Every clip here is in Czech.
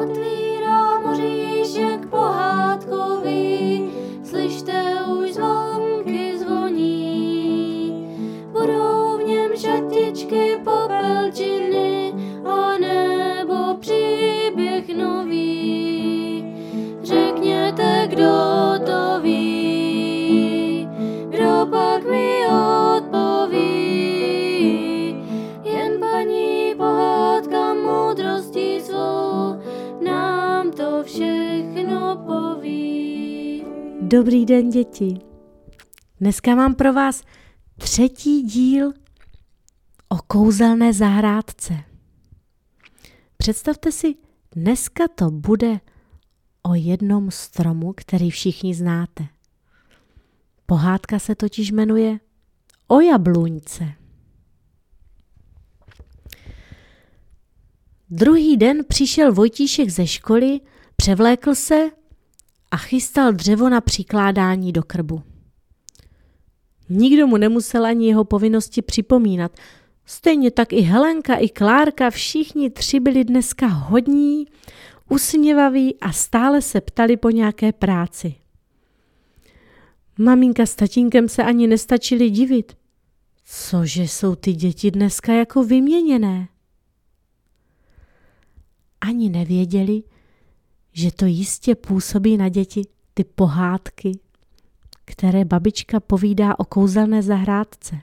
Gott. Dobrý den, děti. Dneska mám pro vás třetí díl o kouzelné zahrádce. Představte si, dneska to bude o jednom stromu, který všichni znáte. Pohádka se totiž jmenuje O jabluňce. Druhý den přišel Vojtíšek ze školy, převlékl se a chystal dřevo na přikládání do krbu. Nikdo mu nemusel ani jeho povinnosti připomínat. Stejně tak i Helenka, i Klárka, všichni tři byli dneska hodní, usměvaví a stále se ptali po nějaké práci. Maminka s tatínkem se ani nestačili divit. Cože jsou ty děti dneska jako vyměněné? Ani nevěděli, že to jistě působí na děti ty pohádky, které babička povídá o kouzelné zahrádce.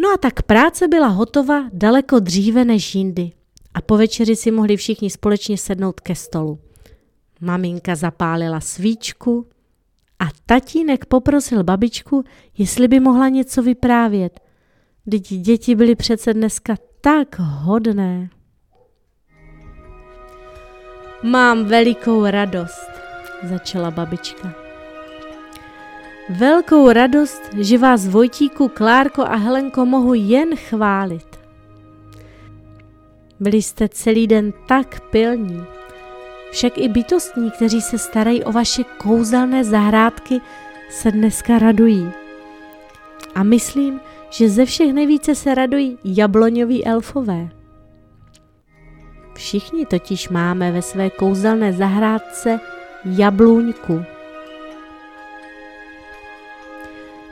No a tak práce byla hotova daleko dříve než jindy a po večeři si mohli všichni společně sednout ke stolu. Maminka zapálila svíčku a tatínek poprosil babičku, jestli by mohla něco vyprávět. Děti byly přece dneska tak hodné. Mám velikou radost, začala babička. Velkou radost, že vás Vojtíku, Klárko a Helenko mohu jen chválit. Byli jste celý den tak pilní. Však i bytostní, kteří se starají o vaše kouzelné zahrádky, se dneska radují. A myslím, že ze všech nejvíce se radují jabloňoví elfové. Všichni totiž máme ve své kouzelné zahrádce jablůňku.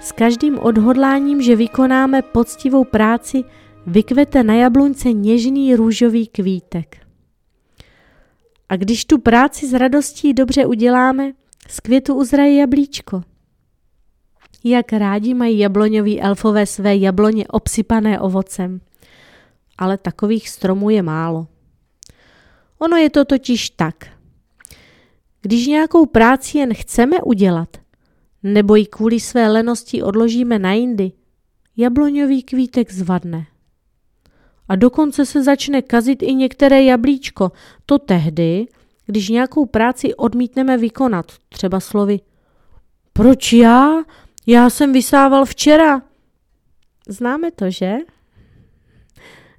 S každým odhodláním, že vykonáme poctivou práci, vykvete na jabluňce něžný růžový kvítek. A když tu práci s radostí dobře uděláme, z květu uzraje jablíčko. Jak rádi mají jabloňoví elfové své jabloně obsypané ovocem. Ale takových stromů je málo. Ono je to totiž tak. Když nějakou práci jen chceme udělat, nebo ji kvůli své lenosti odložíme na jindy, jabloňový kvítek zvadne. A dokonce se začne kazit i některé jablíčko. To tehdy, když nějakou práci odmítneme vykonat, třeba slovy Proč já? Já jsem vysával včera. Známe to, že?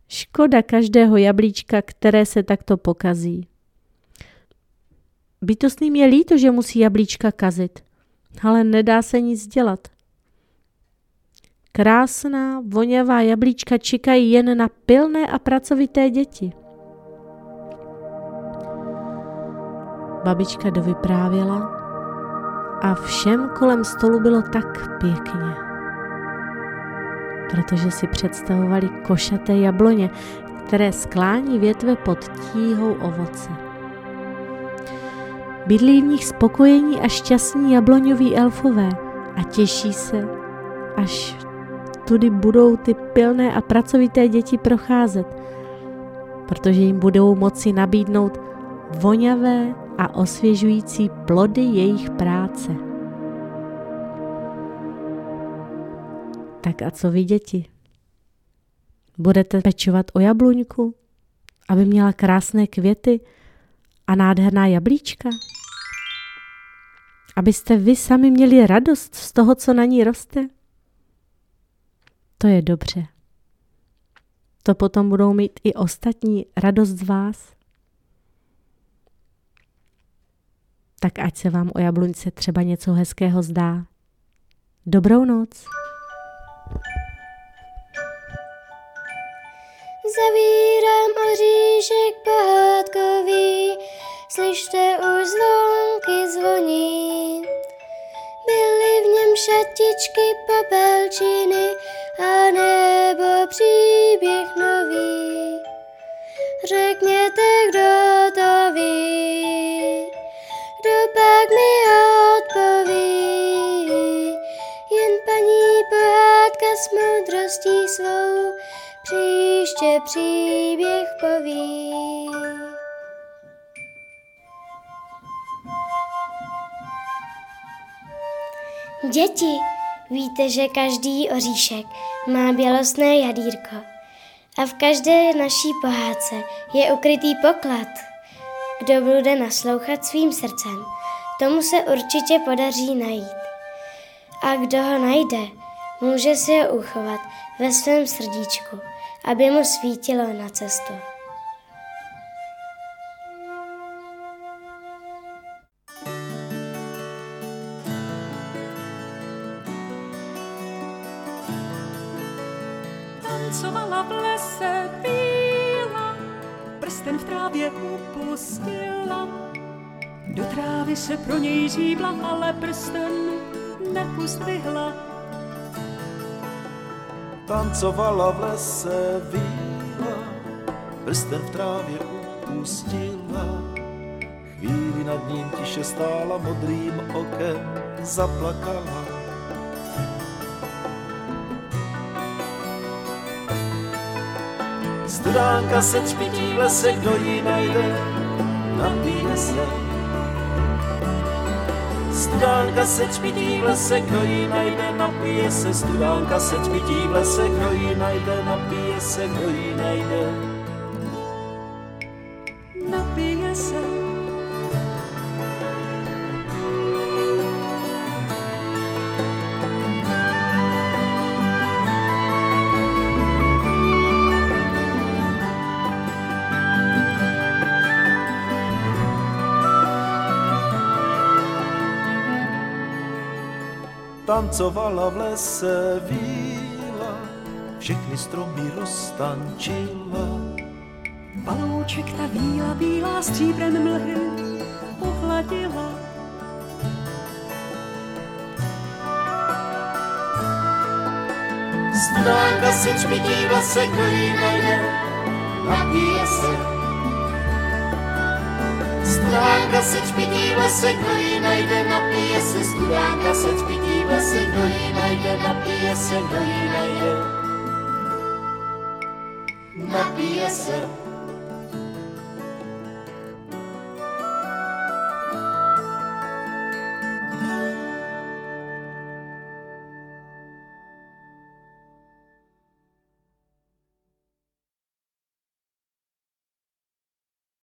Škoda každého jablíčka, které se takto pokazí. Bytostným je líto, že musí jablíčka kazit, ale nedá se nic dělat. Krásná, voňavá jablíčka čekají jen na pilné a pracovité děti. Babička dovyprávěla a všem kolem stolu bylo tak pěkně protože si představovali košaté jabloně, které sklání větve pod tíhou ovoce. Bydlí v nich spokojení a šťastní jabloňoví elfové a těší se, až tudy budou ty pilné a pracovité děti procházet, protože jim budou moci nabídnout voňavé a osvěžující plody jejich práce. Tak a co vy děti? Budete pečovat o jabluňku, aby měla krásné květy a nádherná jablíčka? Abyste vy sami měli radost z toho, co na ní roste? To je dobře. To potom budou mít i ostatní radost z vás. Tak ať se vám o jabluňce třeba něco hezkého zdá. Dobrou noc. Zavírám oříšek pohádkový, slyšte už zvonky zvoní. Byly v něm šatičky, popelčiny a nebo příběh nový. Řekněte, kdo to ví, kdo pak mi odpoví. Jen paní pohádka s moudrostí svou příště příběh poví. Děti, víte, že každý oříšek má bělostné jadírko a v každé naší pohádce je ukrytý poklad. Kdo bude naslouchat svým srdcem, tomu se určitě podaří najít. A kdo ho najde, může si ho uchovat ve svém srdíčku, aby mu svítilo na cestu. tancovala v lese bíla, prsten v trávě upustila. Do trávy se pro něj zíbla, ale prsten nepustvihla. Tancovala v lese víla, prsten v trávě upustila. Chvíli nad ním tiše stála modrým okem, zaplakala. Studánka se třpití v lese, kdo ji najde, napije se. Studánka se třpití v lese, kdo ji najde, napije se. Studánka se třpití v lese, kdo ji najde, napije se, kdo ji najde. Tancovala v lese víla, všechny stromy roztančila. Palouček ta víla, bílá stříbrem mlhy pohladila. Studánka se třpití v lese, najde, napije se. Studánka se třpití v lese, kdo ji najde, napije se. Studánka se třpití v lese, kdo ji najde, napije se, kdo ji najde. Napije se.